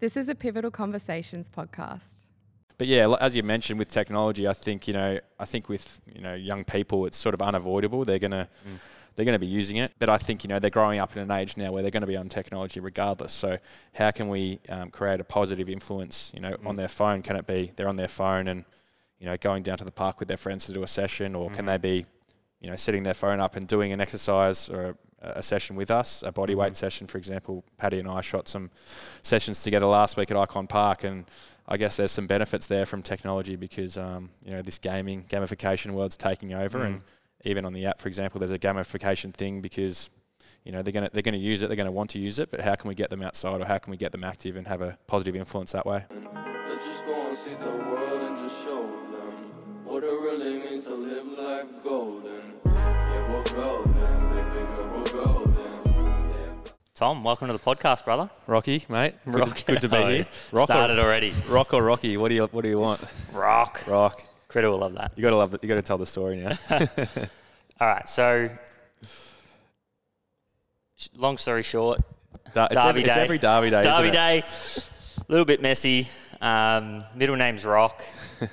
This is a Pivotal Conversations podcast. But yeah, as you mentioned with technology, I think you know, I think with you know young people, it's sort of unavoidable. They're gonna mm. they're going to be using it. But I think you know they're growing up in an age now where they're going to be on technology regardless. So how can we um, create a positive influence? You know, on mm. their phone, can it be they're on their phone and you know going down to the park with their friends to do a session, or can mm-hmm. they be you know setting their phone up and doing an exercise or a, a session with us, a body weight session, for example. Paddy and I shot some sessions together last week at Icon Park, and I guess there's some benefits there from technology because um, you know this gaming gamification world's taking over, and even on the app, for example, there's a gamification thing because you know they're gonna they're gonna use it, they're gonna want to use it, but how can we get them outside, or how can we get them active and have a positive influence that way? Let's just go and see the world and just show them what it really means to live life golden. Tom, welcome to the podcast, brother. Rocky, mate, good, to, good to be Oh, here. Rock started or, already. Rock or Rocky? What do you what do you want? Rock. Rock. Critter will love that. You gotta love it. You gotta tell the story now. All right, so long story short, Da- it's, every, it's every Derby day. Derby day, a little bit messy. Um, middle name's Rock.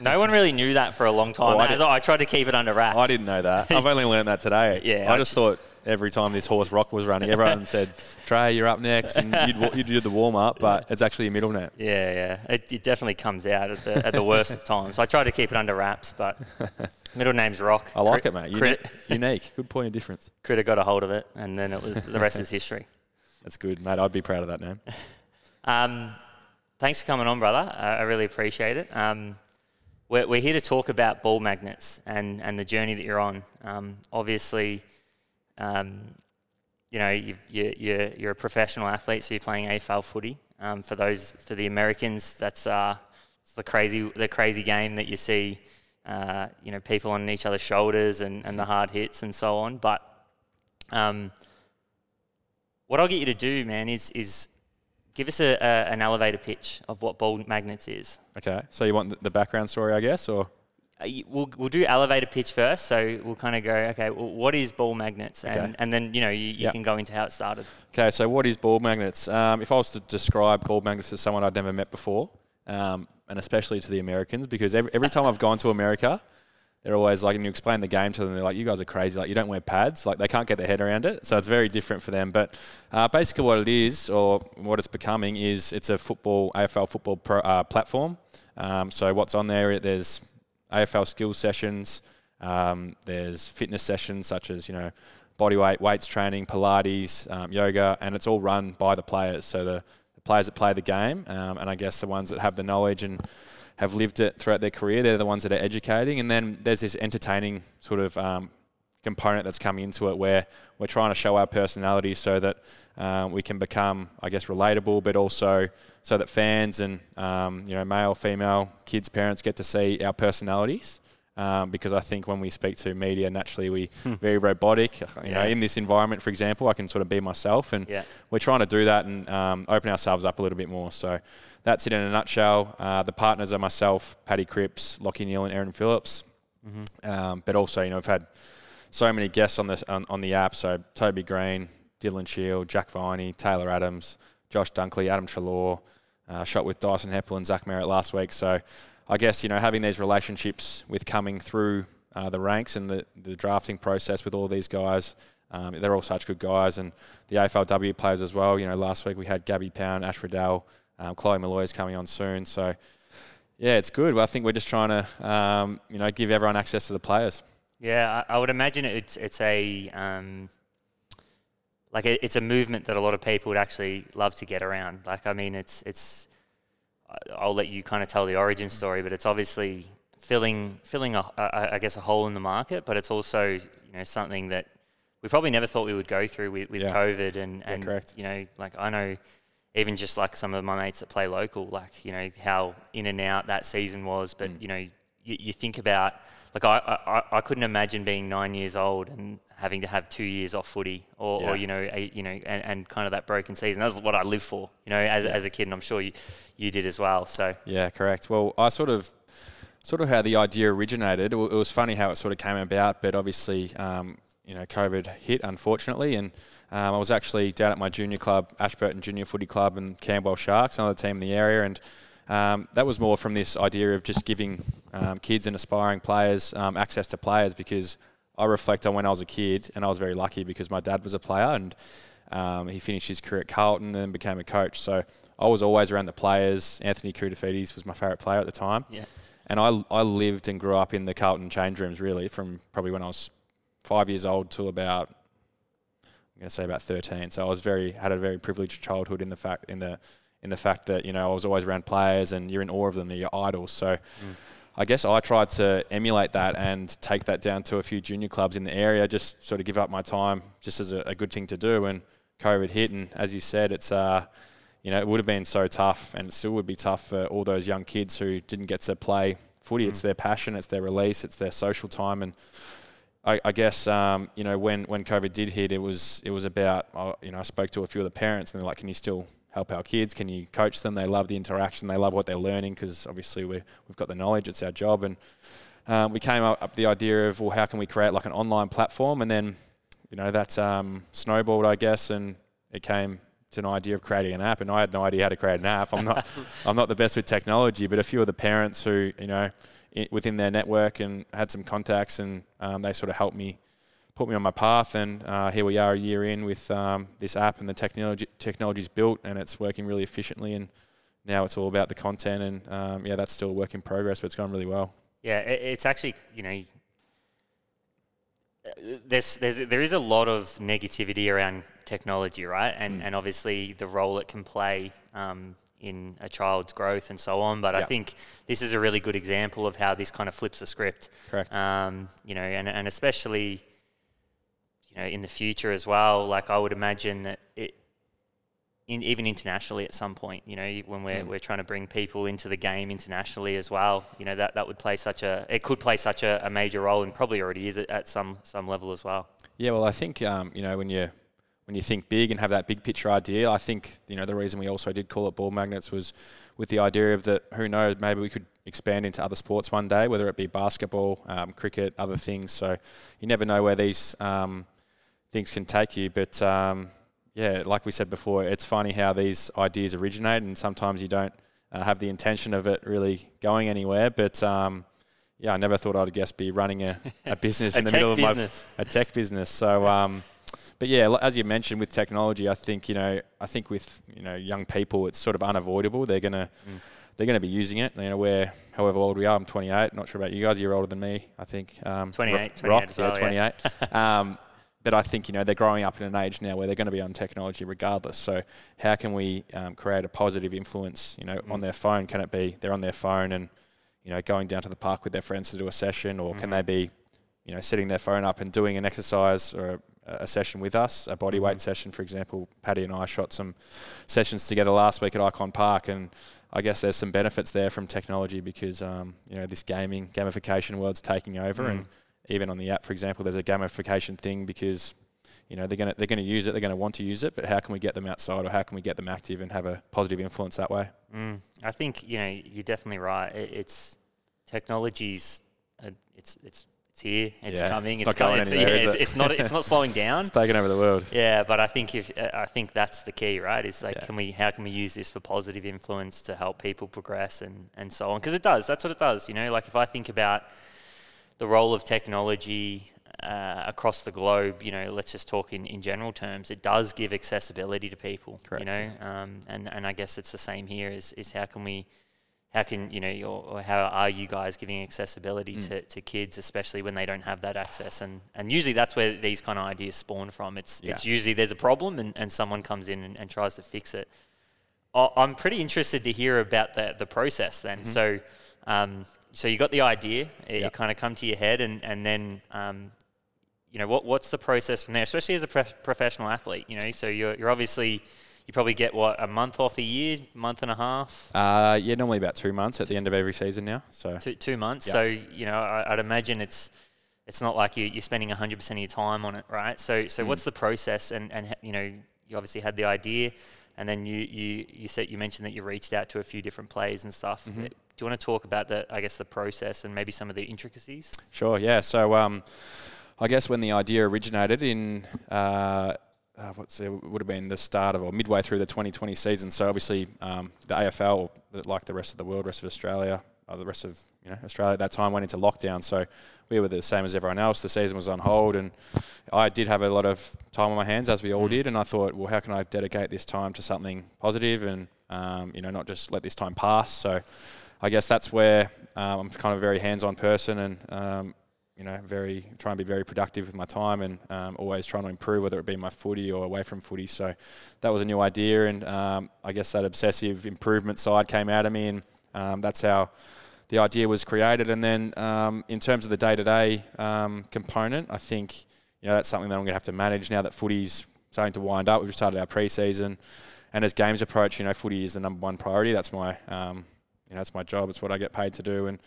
No one really knew that for a long time. Oh, I I, I tried to keep it under wraps. I didn't know that. I've only learned that today. Yeah, I I just ju- thought every time this horse Rock was running, everyone said, "Trey, you're up next," and you'd, you'd do the warm up, but it's actually a middle name. Yeah, yeah. It, it definitely comes out at the, at the worst of times. I try to keep it under wraps, but middle name's Rock. I like Crit- it, mate. Uni- Crit, unique. Good point of difference. Critter got a hold of it, and then it was the rest is history. That's good, mate. I'd be proud of that name. Um, thanks for coming on, brother. I, really appreciate it. Um, we're, we're here to talk about ball magnets and, and the journey that you're on. Um, obviously, um, you know you've, you're you're a professional athlete, so you're playing AFL footy. Um, for those for the Americans, that's uh, the crazy the crazy game that you see. Uh, you know, people on each other's shoulders and, and the hard hits and so on. But um, what I'll get you to do, man, is is give us a, a, an elevator pitch of what ball magnets is. Okay, so you want the- background story, I guess, or Uh, We'll, we'll do elevator pitch first, so we'll kind of go, okay, well, what is ball magnets, and, Okay. and then you know you, you Yep. can go into how it started. Okay, so what is ball magnets? Um, if I was to describe ball magnets to someone I'd never met before, um, and especially to the Americans, because every, every time I've gone to America, they're always like, and you explain the game to them, they're like, you guys are crazy. Like, you don't wear pads. Like, they can't get their head around it. So it's very different for them. But uh, basically, what it is, or what it's becoming, is it's a football, AFL football pro, uh, platform. Um, so what's on there, there's AFL skill sessions, um, there's fitness sessions such as, you know, body weight, weights training, Pilates, um, yoga, and it's all run by the players. So the, the players that play the game, um, and I guess the ones that have the knowledge and have lived it throughout their career, they're the ones that are educating. And then there's this entertaining sort of um, component that's coming into it where we're trying to show our personality so that um, we can become, I guess, relatable, but also so that fans and um, you know male, female, kids, parents get to see our personalities. Um, because I think when we speak to media, naturally we very robotic. You know, in this environment, for example, I can sort of be myself, and Yeah. we're trying to do that and um, open ourselves up a little bit more. So that's it in a nutshell. Uh, the partners are myself, Paddy Cripps, Lachie Neale, and Erin Phillips. Um, but also, you know, I've had so many guests on the on, on the app. So Toby Greene, Dylan Shiel, Jack Viney, Taylor Adams, Josh Dunkley, Adam Treloar, uh, shot with Dyson Heppell and Zach Merrett last week. So I guess you know having these relationships with coming through uh, the ranks and the, the drafting process with all these guys. Um, they're all such good guys, and the AFLW players as well. You know, last week we had Gabby Pound, Ash Riddell, um, Chloe Molloy's coming on soon. So, yeah, it's good. Well, I think we're just trying to, um, you know, give everyone access to the players. Yeah, I, I would imagine it's it's a um, like it, it's a movement that a lot of people would actually love to get around. Like, I mean, it's it's. I'll let you kind of tell the origin story, but it's obviously filling filling a, a I guess a hole in the market, but it's also you know something that we probably never thought we would go through with, with Yeah. COVID and and correct. you know like I know even just like some of my mates that play local, like you know how in and out that season was. But Mm. you know, you, you think about like I, I I couldn't imagine being nine years old and having to have two years off footy, or, Yeah. or you know, a, you know, and, and kind of that broken season. That's what I lived for, you know, as, as a kid, and I'm sure you you did as well. So Yeah, correct. Well, I sort of, sort of how the idea originated. It was funny how it sort of came about, but obviously, um, you know, COVID hit, unfortunately, and um, I was actually down at my junior club, Ashburton Junior Footy Club, and Camberwell Sharks, another team in the area, and um, that was more from this idea of just giving um, kids and aspiring players um, access to players because I reflect on when I was a kid, and I was very lucky because my dad was a player, and um, he finished his career at Carlton and then became a coach. So I was always around the players. Anthony Koutoufides was my favourite player at the time. Yeah. And I, I lived and grew up in the Carlton change rooms really from probably when I was five years old till about I'm going to say about 13. So I was very had a very privileged childhood in the fact in the in the fact that you know I was always around players and you're in awe of them, they're your idols. So I guess I tried to emulate that and take that down to a few junior clubs in the area, just sort of give up my time just as a, a good thing to do. And COVID hit, and as you said, it's uh, you know it would have been so tough, and it still would be tough for all those young kids who didn't get to play footy. It's their passion, it's their release, it's their social time, and I, I guess um, you know when, when COVID did hit, it was it was about uh, you know I spoke to a few of the parents and they're like, can you still help our kids? Can you coach them? They love the interaction, they love what they're learning because obviously we we've got the knowledge, it's our job, and um, we came up, up the idea of well, how can we create like an online platform, and then you know that um, snowballed, I guess, and it came to an idea of creating an app, and I had no idea how to create an app. I'm not I'm not the best with technology, but a few of the parents who you know within their network and had some contacts, and um, they sort of helped me, put me on my path. And uh, here we are a year in with um, this app, and the technology technology's built, and it's working really efficiently. And now it's all about the content, and um, yeah, that's still a work in progress, but it's going really well. Yeah, it's actually you know there's there's there is a lot of negativity around technology, right? And and obviously the role it can play um, in a child's growth and so on. But I think this is a really good example of how this kind of flips the script. Correct. Um, you know, and and especially you know in the future as well. Like I would imagine that it. In, even internationally, at some point, you know, when we're, we're trying to bring people into the game internationally as well, you know, that, that would play such a, it could play such a, a major role, and probably already is at, at some some level as well. Yeah, well, I think um, you know when you when you think big and have that big picture idea, I think you know the reason we also did call it ball magnets was with the idea of that. Who knows? Maybe we could expand into other sports one day, whether it be basketball, um, cricket, other things. So you never know where these um, things can take you. But um, yeah, like we said before, it's funny how these ideas originate, and sometimes you don't uh, have the intention of it really going anywhere. But um, yeah, I never thought I'd guess be running a, a business A in the middle of business. my a tech business. So, um, but yeah, as you mentioned with technology, I think you know, I think with you know young people, it's sort of unavoidable. They're gonna Mm. they're gonna be using it. You know, we're however old we are. I'm 28. Not sure about you guys. You're older than me. I think. Um, 28, Ro- 28 Rock, well, yeah, yeah. 28. um, but I think you know they're growing up in an age now where they're going to be on technology regardless. So how can we um, create a positive influence? You know, Mm. on their phone. Can it be they're on their phone and you know going down to the park with their friends to do a session, or Mm-hmm. can they be you know setting their phone up and doing an exercise or a, a session with us, a body Mm-hmm. weight session, for example. Paddy and I shot some sessions together last week at Icon Park, and I guess there's some benefits there from technology because um, you know this gaming gamification world's taking over, Mm. and even on the app, for example, there's a gamification thing because you know they're gonna they're gonna use it, they're gonna want to use it, but how can we get them outside, or how can we get them active and have a positive influence that way? Mm, I think you know you're definitely right. It, it's technology's uh, it's it's it's here. It's Yeah, coming. it's not co- going it's, anywhere, yeah, it's, it? it's not it's not slowing down. It's taking over the world. Yeah, but I think if uh, I think that's the key, right? Is like, Yeah. can we how can we use this for positive influence to help people progress and and so on? Because it does. That's what it does. You know, like if I think about the role of technology uh, across the globe, you know, let's just talk in, in general terms, it does give accessibility to people. Correct, You know, um, and and I guess it's the same here. Is is how can we how can you know your, or how are you guys giving accessibility Mm. to, to kids especially when they don't have that access and and usually that's where these kind of ideas spawn from it's it's usually there's a problem and, and someone comes in and, and tries to fix it I'm pretty interested to hear about the the process then Mm-hmm. so um, so you got the idea it, it kind of come to your head and and then um, you know what what's the process from there especially as a prof- professional athlete you know so you're, you're obviously you probably get what a month off a year month and a half Uh, yeah, normally about two months at the end of every season now. So two, two months. Yeah. So you know, I, I'd imagine it's it's not like you, you're spending 100 percent of your time on it, right? So so Mm. what's the process? And and you know, you obviously had the idea, and then you you you said you mentioned that you reached out to a few different players and stuff. Mm-hmm. Do you want to talk about the I guess the process and maybe some of the intricacies? Sure, yeah. So um, I guess when the idea originated in. Uh, uh, what's it would have been the start of or midway through the 2020 season. So obviously um, the AFL, like the rest of the world, rest of Australia, uh, the rest of you know Australia at that time went into lockdown. So we were the same as everyone else. The season was on hold, and I did have a lot of time on my hands, as we all did. And I thought, well, how can I dedicate this time to something positive, and um, you know, not just let this time pass. So I guess that's where um, I'm kind of a very hands-on person, and um, you know, very trying to be very productive with my time, and um, always trying to improve, whether it be my footy or away from footy. So that was a new idea, and um, I guess that obsessive improvement side came out of me, and um, that's how the idea was created. And then um, in terms of the day-to-day um, component, I think you know that's something that I'm going to have to manage now that footy's starting to wind up. We've started our pre-season, and as games approach, you know, footy is the number one priority. That's my um, you know, that's my job. It's what I get paid to do, and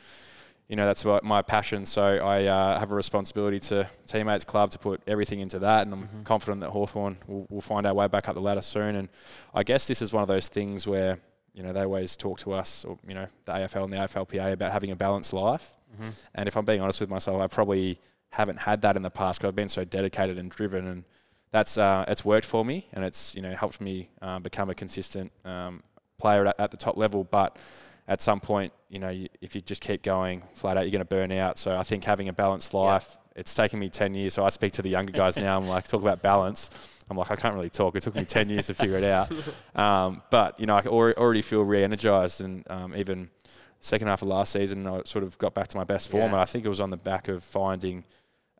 you know, that's what my passion. So I uh, have a responsibility to teammates club to put everything into that, and I'm mm-hmm. confident that Hawthorn will, will find our way back up the ladder soon. And I guess this is one of those things where you know they always talk to us, or you know, the AFL and the AFLPA about having a balanced life. Mm-hmm. And if I'm being honest with myself, I probably haven't had that in the past because I've been so dedicated and driven, and that's uh, it's worked for me, and it's you know helped me uh, become a consistent um, player at, at the top level, but at some point, you know, you, if you just keep going flat out, you're going to burn out. So I think having a balanced life. It's taken me 10 years. So I speak to the younger guys now. I'm like, talk about balance. I'm like, I can't really talk. It took me 10 years to figure it out. Um, but, you know, I already feel re energized. And um, even second half of last season, I sort of got back to my best form. Yeah. And I think it was on the back of finding,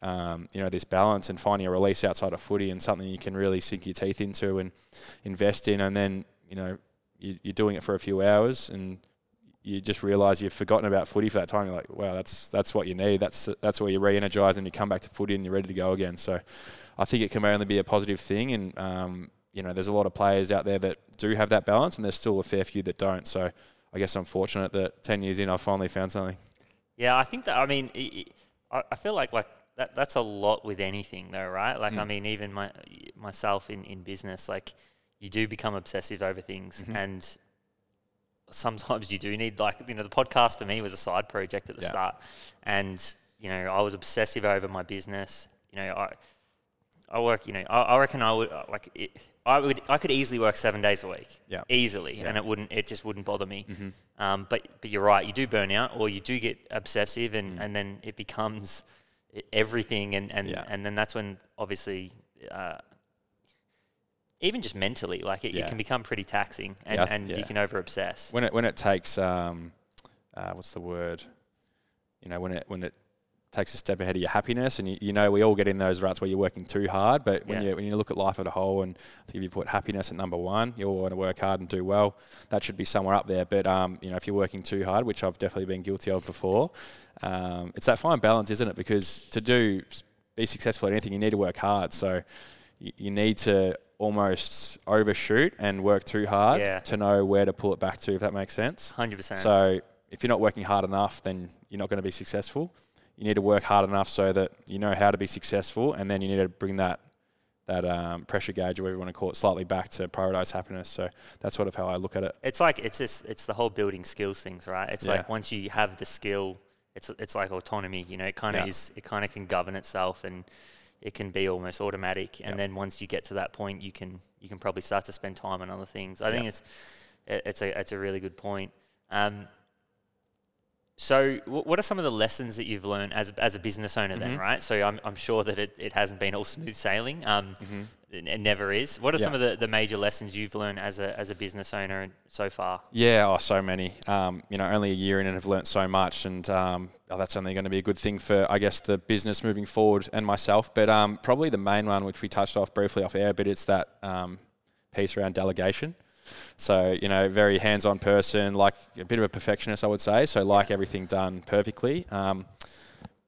um, you know, this balance and finding a release outside of footy and something you can really sink your teeth into and invest in. And then, you know, you, you're doing it for a few hours and you just realise you've forgotten about footy for that time. You're like, wow, that's that's what you need. That's that's where you re-energise and you come back to footy and you're ready to go again. So, I think it can only be a positive thing. And um, you know, there's a lot of players out there that do have that balance, and there's still a fair few that don't. So, I guess I'm fortunate that 10 years in, I finally found something. Yeah, I think that. I mean, I feel like like that. That's a lot with anything, though, right? Like, mm. I mean, even my myself in in business, like, you do become obsessive over things, mm-hmm. and sometimes you do need like you know the podcast for me was a side project at the yeah. start, and you know I was obsessive over my business. You know I I work you know I, I reckon I would like it, I would I could easily work seven days a week. Yeah. Easily, yeah. and it wouldn't it just wouldn't bother me. Mm-hmm. Um, but but you're right, you do burn out or you do get obsessive, and mm. and then it becomes everything, and and yeah. and then that's when obviously. Uh, even just mentally, like it, yeah. it can become pretty taxing, and, yeah, and yeah. you can over obsess. When it when it takes um, uh, what's the word? You know, when it when it takes a step ahead of your happiness, and you, you know we all get in those ruts where you're working too hard. But when you when you look at life as a whole, and I think if you put happiness at number one, you all want to work hard and do well. That should be somewhere up there. But um, you know, if you're working too hard, which I've definitely been guilty of before, um, it's that fine balance, isn't it? Because to do be successful at anything, you need to work hard. So you, you need to almost overshoot and work too hard yeah. to know where to pull it back to, if that makes sense. 100%. So if you're not working hard enough, then you're not going to be successful. You need to work hard enough so that you know how to be successful, and then you need to bring that that um, pressure gauge, or whatever you want to call it, slightly back to prioritize happiness. So that's sort of how I look at it. It's like it's just it's the whole building skills things, right? It's yeah. like once you have the skill, it's it's like autonomy. You know, it kind of yeah. is. It kind of can govern itself and it can be almost automatic. And yep. then once you get to that point, you can you can probably start to spend time on other things. I yep. think it's it's a it's a really good point. Um, so, what are some of the lessons that you've learned as, as a business owner mm-hmm. then, right? So, I'm, I'm sure that it, it hasn't been all smooth sailing. Um, mm-hmm it never is. What are yeah. some of the, the major lessons you've learned as a, as a business owner so far? Yeah, oh, so many. Um, you know, only a year in and have learnt so much, and um, oh, that's only going to be a good thing for, I guess, the business moving forward and myself. But um, probably the main one, which we touched off briefly off air, but it's that um, piece around delegation. So, you know, very hands on person, like a bit of a perfectionist, I would say. So, like everything done perfectly. Um,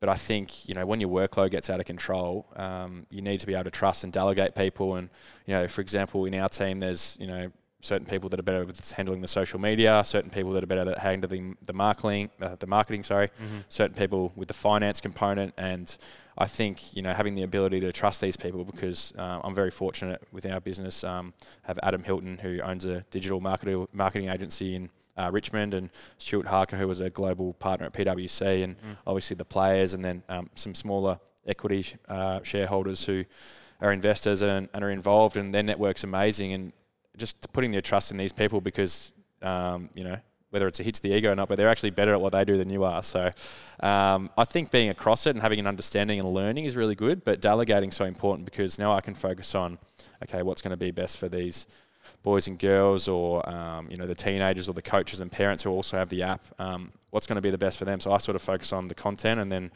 but I think you know when your workload gets out of control, um, you need to be able to trust and delegate people. And you know, for example, in our team, there's you know certain people that are better with handling the social media, certain people that are better at handling the marketing, uh, the marketing, sorry, mm-hmm. certain people with the finance component, and I think you know having the ability to trust these people because uh, I'm very fortunate within our business. Um, have Adam Hilton who owns a digital marketing marketing agency in uh, Richmond, and Stuart Harker, who was a global partner at PwC, and mm. obviously the players, and then um, some smaller equity uh, shareholders who are investors and, and are involved, and their network's amazing. And just putting their trust in these people because um, you know whether it's a hit to the ego or not, but they're actually better at what they do than you are. So um, I think being across it and having an understanding and learning is really good, but delegating so important because now I can focus on okay, what's going to be best for these boys and girls, or um, you know the teenagers or the coaches and parents who also have the app. Um, what's going to be the best for them? So I sort of focus on the content and then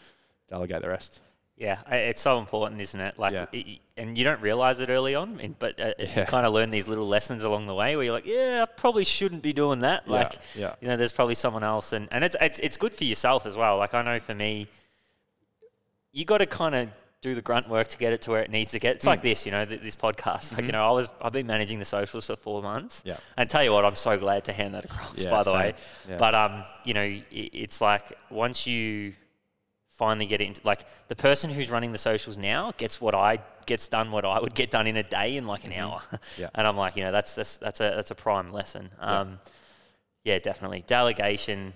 delegate the rest. Yeah, it's so important, isn't it? Like, Yeah. it- and you don't realize it early on, but uh, you kind of learn these little lessons along the way where you're like, yeah, I probably shouldn't be doing that. Yeah, Like, yeah. you know, there's probably someone else, and, and it's, it's it's good for yourself as well. Like, I know for me, you got to kind of do the grunt work to get it to where it needs to get. It's Hmm. like this, you know, th- this podcast. Like, you know, I was I've been managing the socials for four months. Mm-hmm. Yeah. And tell you what, I'm so glad to hand that across. Yeah, by the same. way, Yeah. but um, you know, i- it's like once you finally get into like the person who's running the socials now gets what I gets done what I would get done in a day in like an hour. Mm-hmm. Yeah. and I'm like, you know, that's that's that's a that's a prime lesson. Um, yeah, definitely delegation.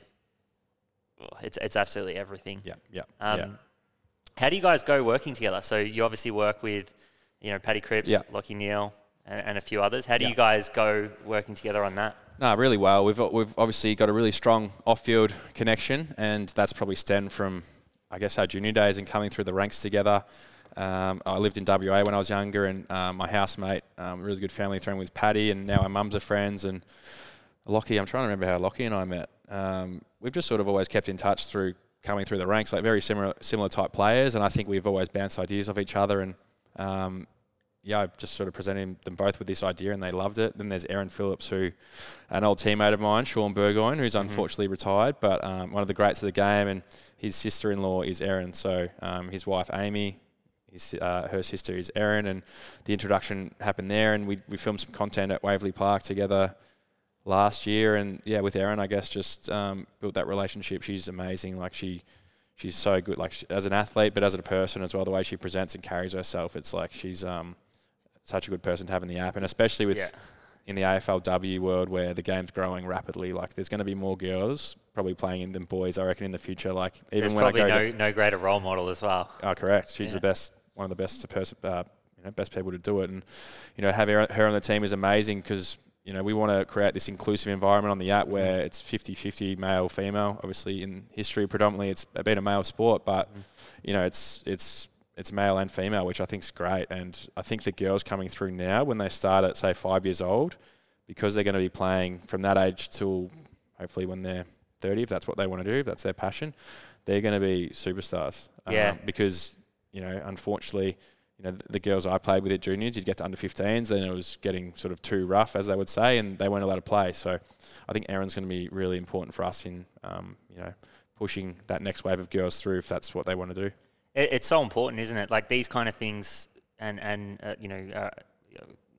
It's it's absolutely everything. Yeah, yeah, Um, yeah. How do you guys go working together? So you obviously work with, you know, Paddy Cripps, Yeah. Lachie Neale, and, and a few others. How do Yeah. you guys go working together on that? No, really well. We've we've obviously got a really strong off-field connection, and that's probably stemmed from, I guess, our junior days and coming through the ranks together. Um, I lived in WA when I was younger, and um, my housemate, um, really good family friend with Paddy, and now our mums are friends. And Lachie, I'm trying to remember how Lachie and I met. Um, we've just sort of always kept in touch through coming through the ranks, like very similar similar type players, and I think we've always bounced ideas off each other. And um, yeah, I just sort of presented them both with this idea, and they loved it. Then there's Erin Phillips, who an old teammate of mine, Shaun Burgoyne, who's unfortunately retired, but um, one of the greats of the game, and his sister-in-law is Erin, So um, his wife Amy, his, uh, her sister is Erin, and the introduction happened there, and we we filmed some content at Waverley Park together last year, and yeah, with Erin, I guess just um, built that relationship. She's amazing, like she. She's so good, like she, as an athlete, but as a person as well. The way she presents and carries herself, it's like she's um, such a good person to have in the app, and especially with Yeah. in the AFLW world where the game's growing rapidly. Like, there's going to be more girls probably playing in than boys. I reckon in the future. Like, even There's when I probably go, no to, no greater role model as well. oh, correct. She's Yeah. the best, one of the best person, uh, you know, best people to do it. And you know, have her, her on the team is amazing because you know we want to create this inclusive environment on the app where it's 50-50 male female. Obviously, in history, predominantly it's been a male sport, but you know, it's it's it's male and female, which I think is great. And I think the girls coming through now, when they start at say five years old, because they're going to be playing from that age till hopefully when they're 30, if that's what they want to do, if that's their passion, they're going to be superstars. Yeah. Um, because, you know, unfortunately, you know, the, the girls I played with at juniors, you'd get to under 15s, then it was getting sort of too rough, as they would say, and they weren't allowed to play. So I think Erin's going to be really important for us in, um, you know, pushing that next wave of girls through if that's what they want to do. It, it's so important, isn't it? Like these kind of things, and and uh, you know, uh,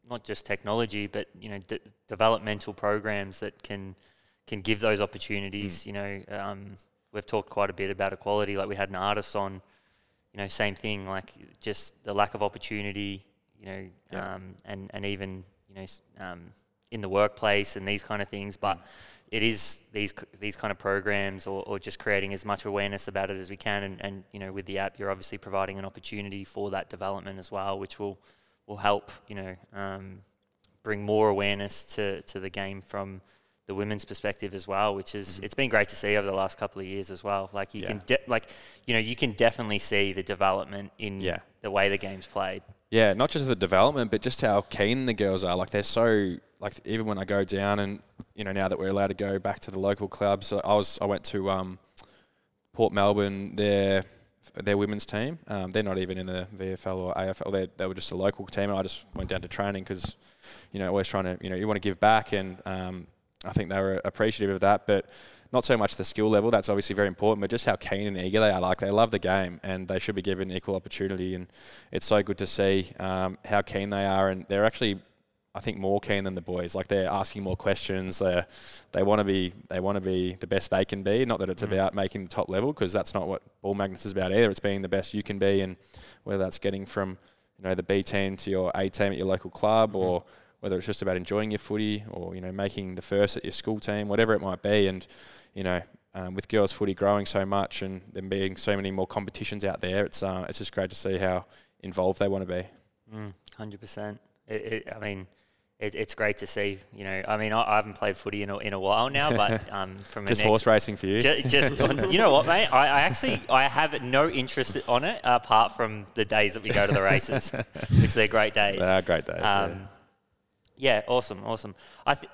not just technology, but you know, d- developmental programs that can can give those opportunities. You know, um, we've talked quite a bit about equality. Like we had an artist on, you know, same thing. Like just the lack of opportunity. You know, Yeah. um, and and even you know, um, in the workplace and these kind of things, but. It is these these kind of programs, or, or just creating as much awareness about it as we can, and, and you know, with the app, you're obviously providing an opportunity for that development as well, which will will help you know um, bring more awareness to, to the game from the women's perspective as well, which is it's been great to see over the last couple of years as well. Like you Yeah. can de- like you know you can definitely see the development in Yeah. the way the game's played. Yeah, not just the development, but just how keen the girls are. Like they're so like even when I go down and you know now that we're allowed to go back to the local clubs, I was I went to um, Port Melbourne, their their women's team. Um, they're not even in the VFL or AFL. They they were just a local team, and I just went down to training because you know always trying to you know you want to give back, and um, I think they were appreciative of that, but. Not so much the skill level, that's obviously very important, but just how keen and eager they are. Like, they love the game and they should be given equal opportunity. And it's so good to see um, how keen they are. And they're actually I think more keen than the boys. Like they're asking more questions. They they want to be they want to be the best they can be. Not that it's about making the top level because that's not what ball magnets is about either. It's being the best you can be, and whether that's getting from you know the B team to your A team at your local club, or whether it's just about enjoying your footy, or you know making the first at your school team, whatever it might be. And you know um, with girls footy growing so much and there being so many more competitions out there, it's uh, it's just great to see how involved they want to be. Mm, Hundred percent. It, it, I mean, it, it's great to see. You know, I mean, I, I haven't played footy in a, in a while now, but um, from Just next, horse racing for you. Ju- Just, you know what, mate? I, I actually I have no interest on it apart from the days that we go to the races, which they're great days. Ah, great days. Um, yeah, awesome, awesome. I th-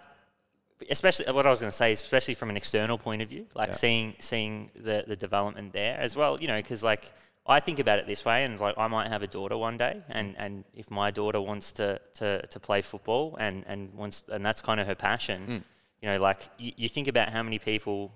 especially what I was going to say, is especially from an external point of view, like Yeah. seeing seeing the the development there as well. You know, because like I think about it this way, and like I might have a daughter one day, and and if my daughter wants to to, to play football and and wants and that's kind of her passion. Mm. You know, like you, you think about how many people.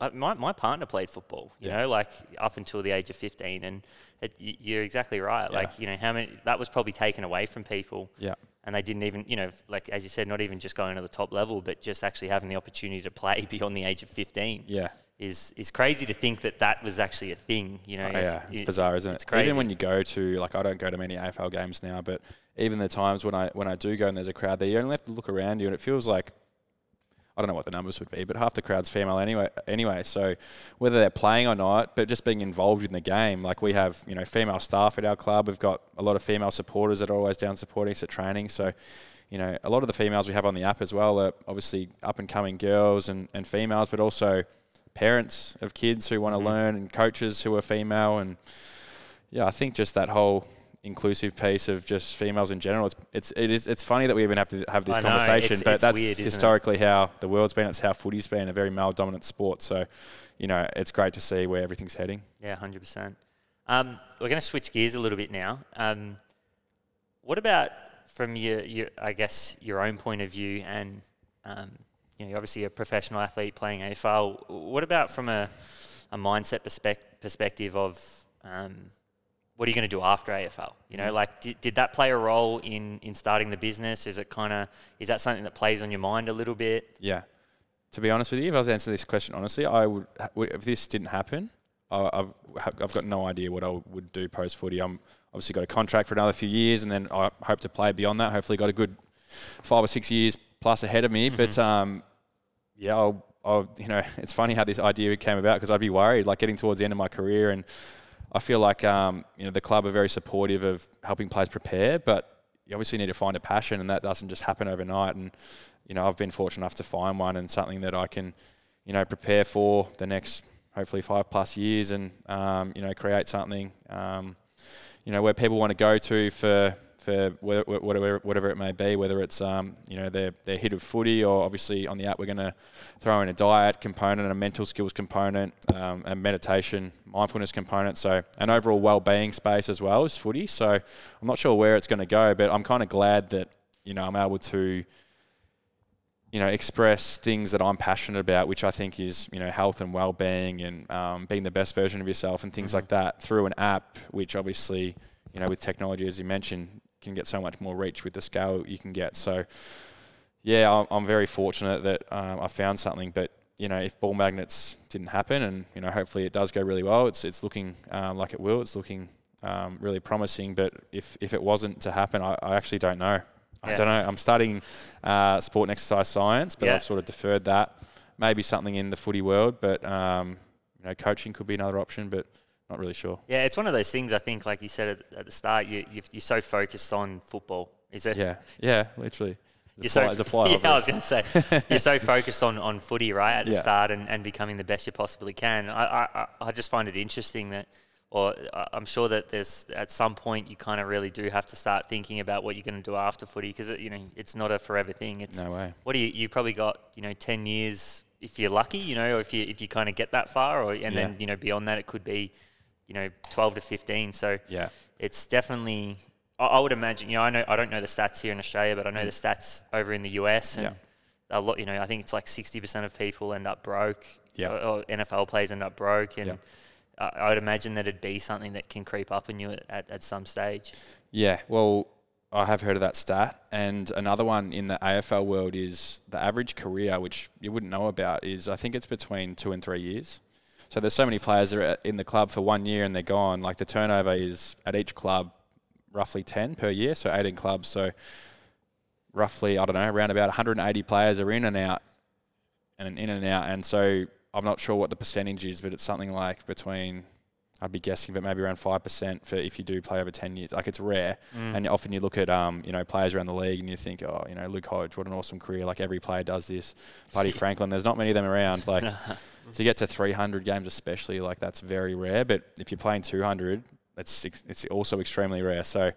Uh, my, my partner played football, you Yeah. know, like up until the age of 15. And it, you're exactly right. Yeah. Like, you know, how many, that was probably taken away from people yeah. And they didn't even, you know, like as you said, not even just going to the top level, but just actually having the opportunity to play beyond the age of 15 Yeah. is is crazy to think that that was actually a thing. You know, Oh, yeah, it's it- bizarre, isn't it? it's crazy. Even when you go to like, I don't go to many AFL games now, but even the times when I when I do go and there's a crowd there, you only have to look around you, and it feels like I don't know what the numbers would be, but half the crowd's female anyway. Anyway, so whether they're playing or not, but just being involved in the game, like we have, you know, female staff at our club. We've got a lot of female supporters that are always down supporting us at training. So, you know, a lot of the females we have on the app as well are obviously up and coming girls and, and females, but also parents of kids who want to Mhm. learn and coaches who are female and yeah, I think just that whole inclusive piece of just females in general. It's it's it is it's funny that we even have to have this I know, conversation, it's- but it's that's weird, isn't it? historically how the world's been. It's how footy's been a very male dominant sport. So, you know, it's great to see where everything's heading. Yeah, hundred percent. Um, we're going to switch gears a little bit now. Um, what about from your, your, I guess, your own point of view, and um, you know, you're obviously a professional athlete playing AFL. What about from a, a mindset perspec- perspective of um, what are you going to do after AFL? You know, Mhm. like did, did that play a role in in starting the business? Is it kind of is that something that plays on your mind a little bit? Yeah. To be honest with you, if I was answering this question honestly, I would if this didn't happen, I- I've I've got no idea what I would do post footy. I'm obviously got a contract for another few years, and then I hope to play beyond that. Hopefully, got a good five or six years plus ahead of me. But Mhm. um, yeah, I'll, I'll you know it's funny how this idea came about because I'd be worried like getting towards the end of my career, and I feel like um, you know the club are very supportive of helping players prepare, but you obviously need to find a passion, and that doesn't just happen overnight. And you know, I've been fortunate enough to find one and something that I can, you know, prepare for the next hopefully five plus years, and um, you know, create something, um, you know, where people want to go to for for wha- wha- whatever whatever it may be, whether it's um, you know their their hit of footy, or obviously on the app we're going to throw in a diet component, a mental skills component, um, a meditation, mindfulness component, so an overall well-being space as well as footy. So I'm not sure where it's going to go, but I'm kind of glad that you know I'm able to you know, express things that I'm passionate about, which I think is, you know, health and well-being and um, being the best version of yourself and things Mhm. like that through an app, which obviously, you know, with technology, as you mentioned, can get so much more reach with the scale you can get. So, yeah, I'm, I'm very fortunate that um, I found something. But you know, if ball magnets didn't happen, and you know, hopefully it does go really well. It's it's looking um, like it will. It's looking um, really promising. But if if it wasn't to happen, I, I actually don't know. I don't know. I'm studying uh, sport and exercise science, but Yeah. I've sort of deferred that. Maybe something in the footy world, but um, you know, coaching could be another option, but not really sure. Yeah, it's one of those things. I think, like you said at, at the start, you you you're so focused on football. Is it? Yeah, yeah, literally. The You're fly, so, the fly yeah, I was going to say you're so focused on, on footy right at the Yeah. start and, and becoming the best you possibly can. I, I, I- just find it interesting that, or I'm sure that there's at some point you kind of really do have to start thinking about what you're going to do after footy because you know it's not a forever thing. It's No way. what do you you probably got you know ten years if you're lucky, you know, or if you if you kind of get that far, or and Yeah. then you know beyond that it could be you know 12 to 15. So Yeah, it's definitely. I, I would imagine. You know, I know I don't know the stats here in Australia, but I know the stats over in the US. And Yeah. a lot. You know, I think it's like sixty percent of people end up broke. Yeah. Or, or NFL players end up broke, and Yeah. I, I would imagine that it'd be something that can creep up on you at, at, at some stage. yeah. Well, I have heard of that stat, and another one in the AFL world is the average career, which you wouldn't know about, is I think it's between two and three years. So there's so many players that are in the club for one year and they're gone. Like the turnover is at each club roughly 10 per year, so 18 clubs. So roughly, I don't know, around about 180 players are in and out and in and out. And so I'm not sure what the percentage is, but it's something like between I'd be guessing, but maybe around five percent for if you do play over ten years. Like it's rare, Mm. and often you look at um, you know players around the league and you think, oh, you know Luke Hodge, what an awesome career. Like every player does this. Buddy Franklin, there's not many of them around. Like to get to 300 games, especially like that's very rare. But if you're playing 200, it's it's also extremely rare. So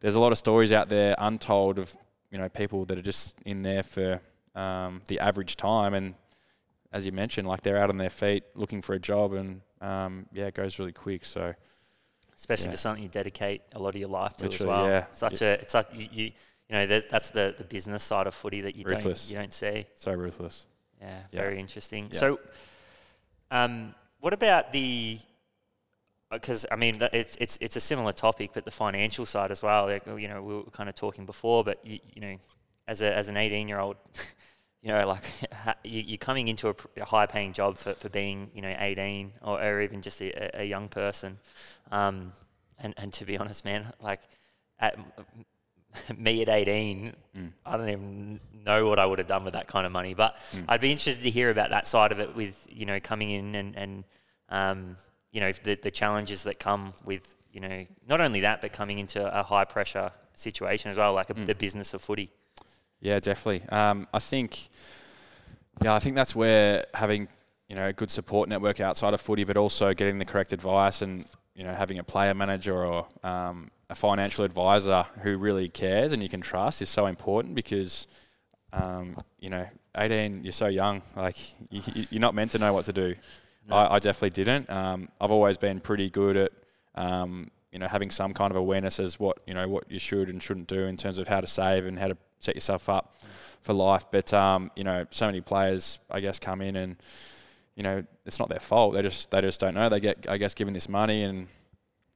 there's a lot of stories out there untold of you know people that are just in there for um, the average time and as you mentioned, like they're out on their feet looking for a job, and um, yeah, it goes really quick. So especially Yeah. for something you dedicate a lot of your life to Literally, as well. yeah. Such a it's like you, you you know that that's the the business side of footy that you Ruthless. don't you don't see. so ruthless. Yeah, Yeah. very interesting. Yeah. So, um, what about the? Because I mean, it's it's it's a similar topic, but the financial side as well. Like you know, we were kind of talking before, but you, you know, as a as an eighteen year old, you know, like you're coming into a, high paying job for, for being you know eighteen or, or even just a, a young person. Um, and and to be honest, man, like at me at 18, Mm. I don't even know what I would have done with that kind of money. But Mm. I'd be interested to hear about that side of it with, you know, coming in and, and um, you know, the, the challenges that come with, you know, not only that, but coming into a high pressure situation as well, like a, Mm. the business of footy. Yeah, definitely. Um, I think, yeah, I think that's where having you know a good support network outside of footy, but also getting the correct advice and you know having a player manager or um, a financial advisor who really cares and you can trust is so important because um, you know 18 you're so young like you, you're not meant to know what to do. I, I definitely didn't. Um, I've always been pretty good at um, you know having some kind of awareness as what you know what you should and shouldn't do in terms of how to save and how to set yourself up for life. But um, you know, so many players, I guess, come in and you know it's not their fault. They just they just don't know. They get I guess given this money and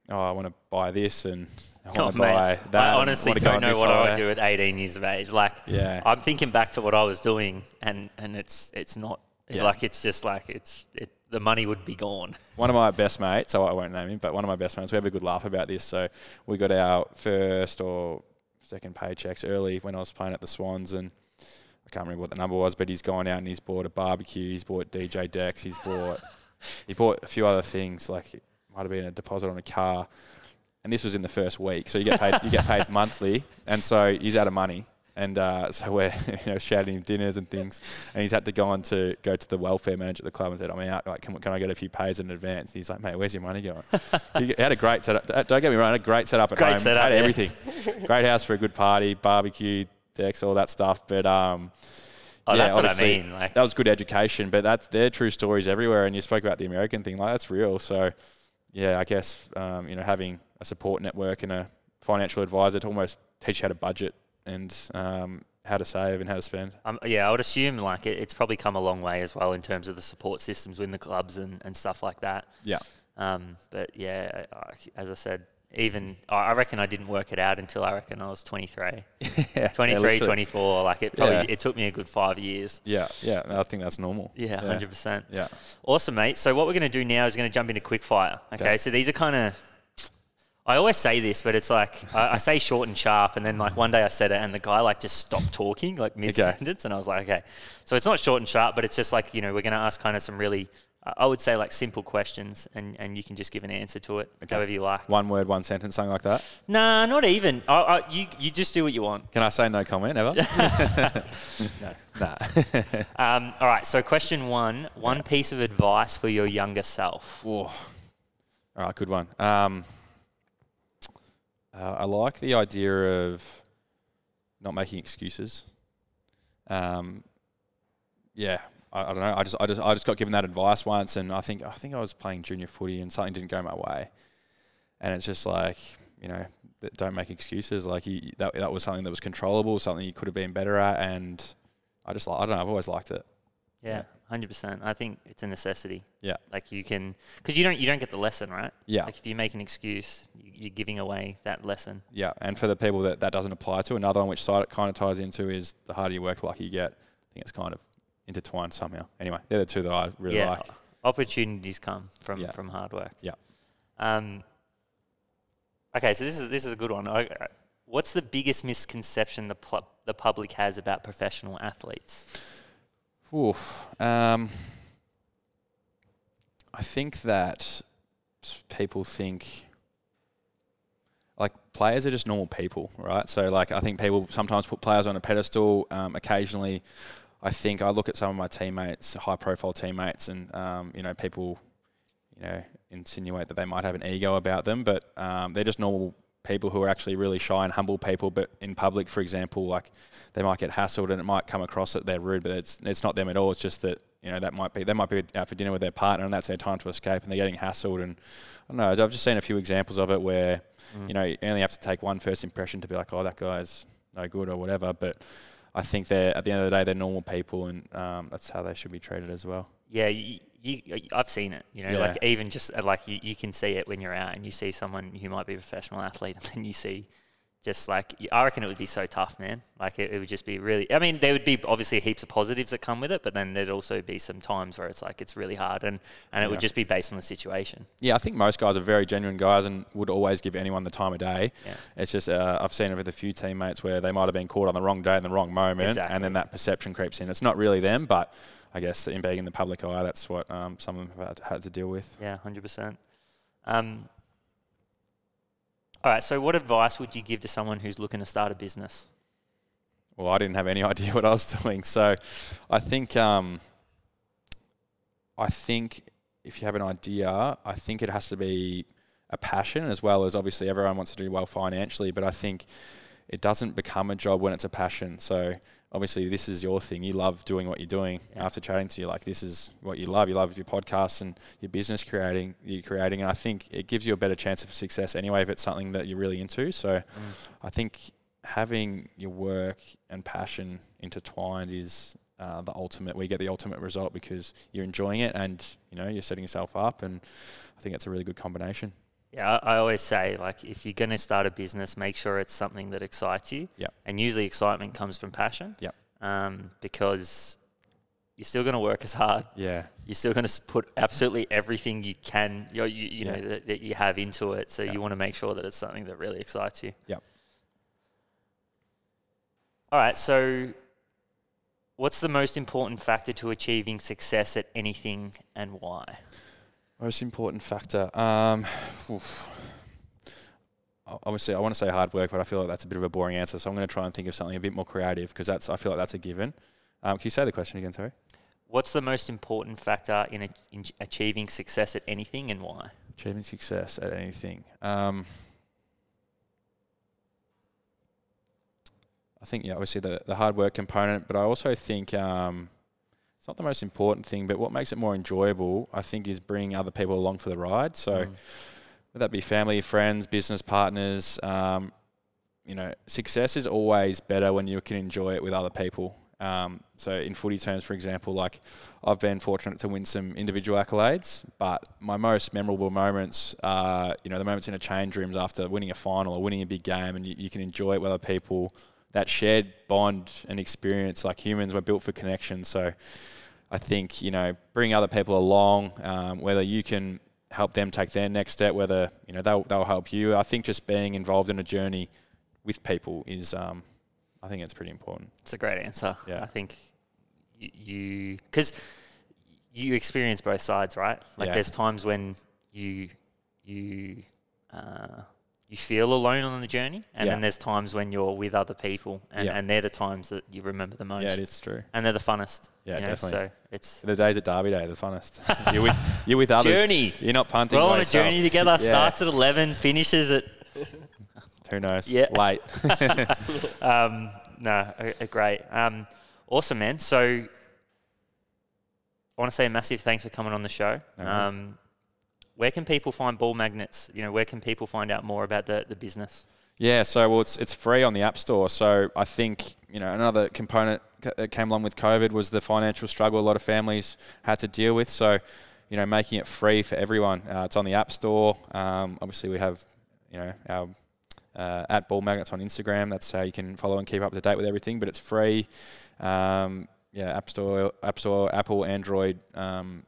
oh I want to buy this and I Oh, want to mate, buy that. I honestly wanna don't know what I would do at 18 years of age. Like, Yeah. I'm thinking back to what I was doing, and, and it's it's not Yeah. like it's just like it's it, the money would be gone. one of my best mates, so I won't name him, but one of my best mates, we have a good laugh about this. So we got our first or second paychecks early when I was playing at the Swans, and I can't remember what the number was, but he's gone out and he's bought a barbecue, he's bought DJ decks, he's bought he bought a few other things like it might have been a deposit on a car, and this was in the first week. So you get paid you get paid monthly, and so he's out of money. And uh, so we're you know shouting him dinners and things, and he's had to go on to go to the welfare manager at the club and said, "I'm out. Like, can, can I get a few pays in advance?" And He's like, "Mate, where's your money going?" he had a great setup. Don't get me wrong, had a great setup at Great home. setup, had yeah. everything. great house for a good party, barbecue, decks, all that stuff. But um, Oh, yeah, that's what I mean. Like, that was good education, but that's they're true stories everywhere. And you spoke about the American thing, like that's real. So, yeah, I guess um, you know having a support network and a financial advisor to almost teach you how to budget and um, how to save and how to spend. Um, yeah, I would assume like it, it's probably come a long way as well in terms of the support systems within the clubs and, and stuff like that. Yeah, Um, but yeah, I, as I said, even I reckon I didn't work it out until I reckon I was 23, yeah, 23, literally. 24. Like it probably Yeah. it took me a good five years. Yeah, yeah, I think that's normal. Yeah, hundred percent. Yeah, Awesome, mate. So what we're going to do now is going to jump into quick fire. Okay, Okay. so these are kind of. I always say this, but it's like I, I say short and sharp, and then like one day I said it, and the guy like just stopped talking like mid sentence, and I was like, okay. So it's not short and sharp, but it's just like you know we're going to ask kind of some really, uh, I would say like simple questions, and and you can just give an answer to it Okay. however you like. one word, one sentence, something like that. Nah, not even. I, I, you you just do what you want. Can I say no comment ever? No. nah. Um, all right. So question one: one piece of advice for your younger self. Whoa. All right, good one. Um, uh, I like the idea of not making excuses. Um, yeah, I, I don't know. I just, I just, I just got given that advice once, and I think, I think I was playing junior footy, and something didn't go my way, and it's just like, you know, don't make excuses. Like you, that, that was something that was controllable, something you could have been better at, and I just, I don't know. I've always liked it. Yeah, hundred percent. I think it's a necessity. Yeah. Like you can, because you don't you don't get the lesson right. Yeah. Like if you make an excuse, you- you're giving away that lesson. Yeah, and for the people that that doesn't apply to, another one which side it kind of ties into is the harder you work, the luckier you get. I think it's kind of intertwined somehow. Anyway, they're the two that I really yeah. like. Opportunities come from Yeah. from hard work. Yeah. Um. Okay, so this is this is a good one. I- what's the biggest misconception the pl- the public has about professional athletes? Oof. Um, I think that people think like players are just normal people, right? So like I think people sometimes put players on a pedestal. Um, occasionally, I think I look at some of my teammates, high profile teammates, and um, you know people, you know, insinuate that they might have an ego about them, but um, they're just normal people who are actually really shy and humble people. But in public, for example, like they might get hassled and it might come across that they're rude, but it's it's not them at all. It's just that you know that might be they might be out for dinner with their partner and that's their time to escape, and they're getting hassled. And I don't know. I've just seen a few examples of it where you know you only have to take one first impression to be like, oh, that guy's no good or whatever. But I think they're at the end of the day they're normal people, and um, that's how they should be treated as well. Yeah, you, you, I've seen it. You know, Yeah. like even just uh, like you, you can see it when you're out and you see someone who might be a professional athlete, and then you see just like I reckon it would be so tough, man. Like it, it would just be really. I mean, there would be obviously heaps of positives that come with it, but then there'd also be some times where it's like it's really hard, and and it would just be based on the situation. Yeah, I think most guys are very genuine guys and would always give anyone the time of day. Yeah. It's just uh, I've seen it with a few teammates where they might have been caught on the wrong day in the wrong moment, Exactly. and then that perception creeps in. It's not really them, but I guess in being in the public eye, that's what um, some of them have had, to deal with. Yeah, hundred percent. Um, all right. So, what advice would you give to someone who's looking to start a business? Well, I didn't have any idea what I was doing, so I think um, I think if you have an idea, I think it has to be a passion as well as obviously everyone wants to do well financially, but I think it doesn't become a job when it's a passion. So obviously this is your thing. You love doing what you're doing. Yeah. After chatting to you, like this is what you love. You love your podcast and your business creating you're creating. And I think it gives you a better chance of success anyway if it's something that you're really into. So I think having your work and passion intertwined is uh, the ultimate. We get the ultimate result because you're enjoying it and you know you're setting yourself up. And I think it's a really good combination. Yeah, I, I always say like if you're going to start a business, make sure it's something that excites you. Yep. And usually excitement comes from passion. Yep. Um, because you're still going to work as hard. Yeah. You're still going to put absolutely everything you can, you, you, you know, that, that you have into it. So Yeah. you want to make sure that it's something that really excites you. Yep. All right. So, what's the most important factor to achieving success at anything, and why? Most important factor. Um, Obviously, I want to say hard work, but I feel like that's a bit of a boring answer. So I'm going to try and think of something a bit more creative because that's I feel like that's a given. Um, can you say the question again? Sorry. What's the most important factor in, a, in achieving success at anything, and why? Achieving success at anything. Um, I think yeah, obviously the the hard work component, but I also think um, not the most important thing. But what makes it more enjoyable, I think, is bringing other people along for the ride. So. Mm. whether that be family, friends, business partners, um, you know, success is always better when you can enjoy it with other people. Um, so in footy terms, for example, like I've been fortunate to win some individual accolades, but my most memorable moments are, you know, the moments in a change rooms after winning a final or winning a big game, and you, you can enjoy it with other people. That shared bond and experience, like humans, we're built for connection. So I think you know, bring other people along, um, whether you can help them take their next step, whether you know they'll they'll help you. I think just being involved in a journey with people is, um, I think it's pretty important. It's a great answer. Yeah. I think y- you because you experience both sides, right? Like Yeah. there's times when you you uh, you feel alone on the journey, and Yeah. then there's times when you're with other people, and, Yeah. and they're the times that you remember the most. Yeah, it is true. and they're the funnest. Yeah, you know? definitely. So it's The days at Derby Day, the funnest. you're with you're with others. Journey. You're not punting. we're all on a journey together. Yeah. Starts at eleven, finishes at Who knows? Yeah. Late. Um, no, great. Um, awesome, man. So I want to say a massive thanks for coming on the show. No. Um, where can people find ball magnets? You know, where can people find out more about the, the business? Yeah, so well, it's it's free on the App Store. So I think you know another component that came along with COVID was the financial struggle a lot of families had to deal with. So you know, making it free for everyone. Uh, it's on the App Store. Um, obviously, we have you know our uh, at Ball Magnets on Instagram. That's how you can follow and keep up to date with everything. But it's free. Um, yeah, App Store, App Store, Apple, Android. Um,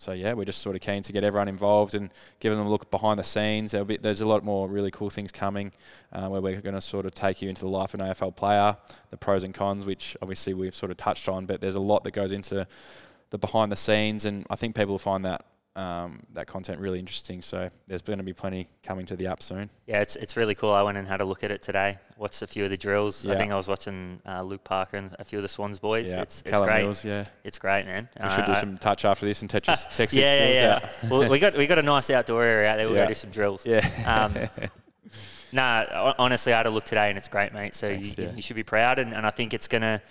so yeah, we're just sort of keen to get everyone involved and give them a look behind the scenes. There'll be there's a lot more really cool things coming, uh, where we're going to sort of take you into the life of an AFL player, the pros and cons, which obviously we've sort of touched on. But there's a lot that goes into the behind the scenes, and I think people will find that um, that content really interesting. So there's going to be plenty coming to the app soon. Yeah, it's it's really cool. I went and had a look at it today. Watched a few of the drills. I think I was watching uh, Luke Parker and a few of the Swans boys. Yeah, It's it's Callum great. Mills, yeah. It's great, man. We should do Uh, some touch after this and Texas. Texas yeah, yeah, yeah. well, we got we got a nice outdoor area out there. We'll Yeah. go do some drills. Yeah. Um, nah, honestly, I had a look today and it's great, mate. So Thanks, you, yeah. you should be proud, and, and I think it's gonna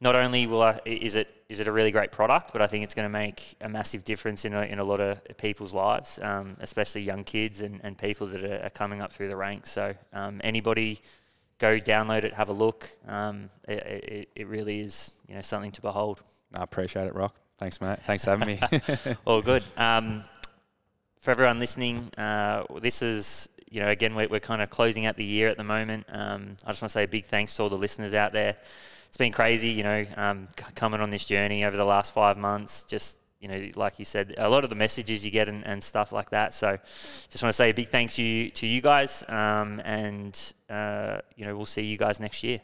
not only will I, is it is it a really great product, but I think it's going to make a massive difference in a, in a lot of people's lives, um, especially young kids and, and people that are, are coming up through the ranks. So um, anybody go download it, have a look. Um, it, it, it really is you know something to behold. I appreciate it, Rock. Thanks, mate. Thanks for having me. All good. Um, for everyone listening, uh, this is, you know, again, we're, we're kind of closing out the year at the moment. Um, I just want to say a big thanks to all the listeners out there. It's been crazy, you know, um, coming on this journey over the last five months. Just, you know, like you said, a lot of the messages you get and, and stuff like that. So just want to say a big thanks you, to you guys. Um, and, uh, you know, we'll see you guys next year.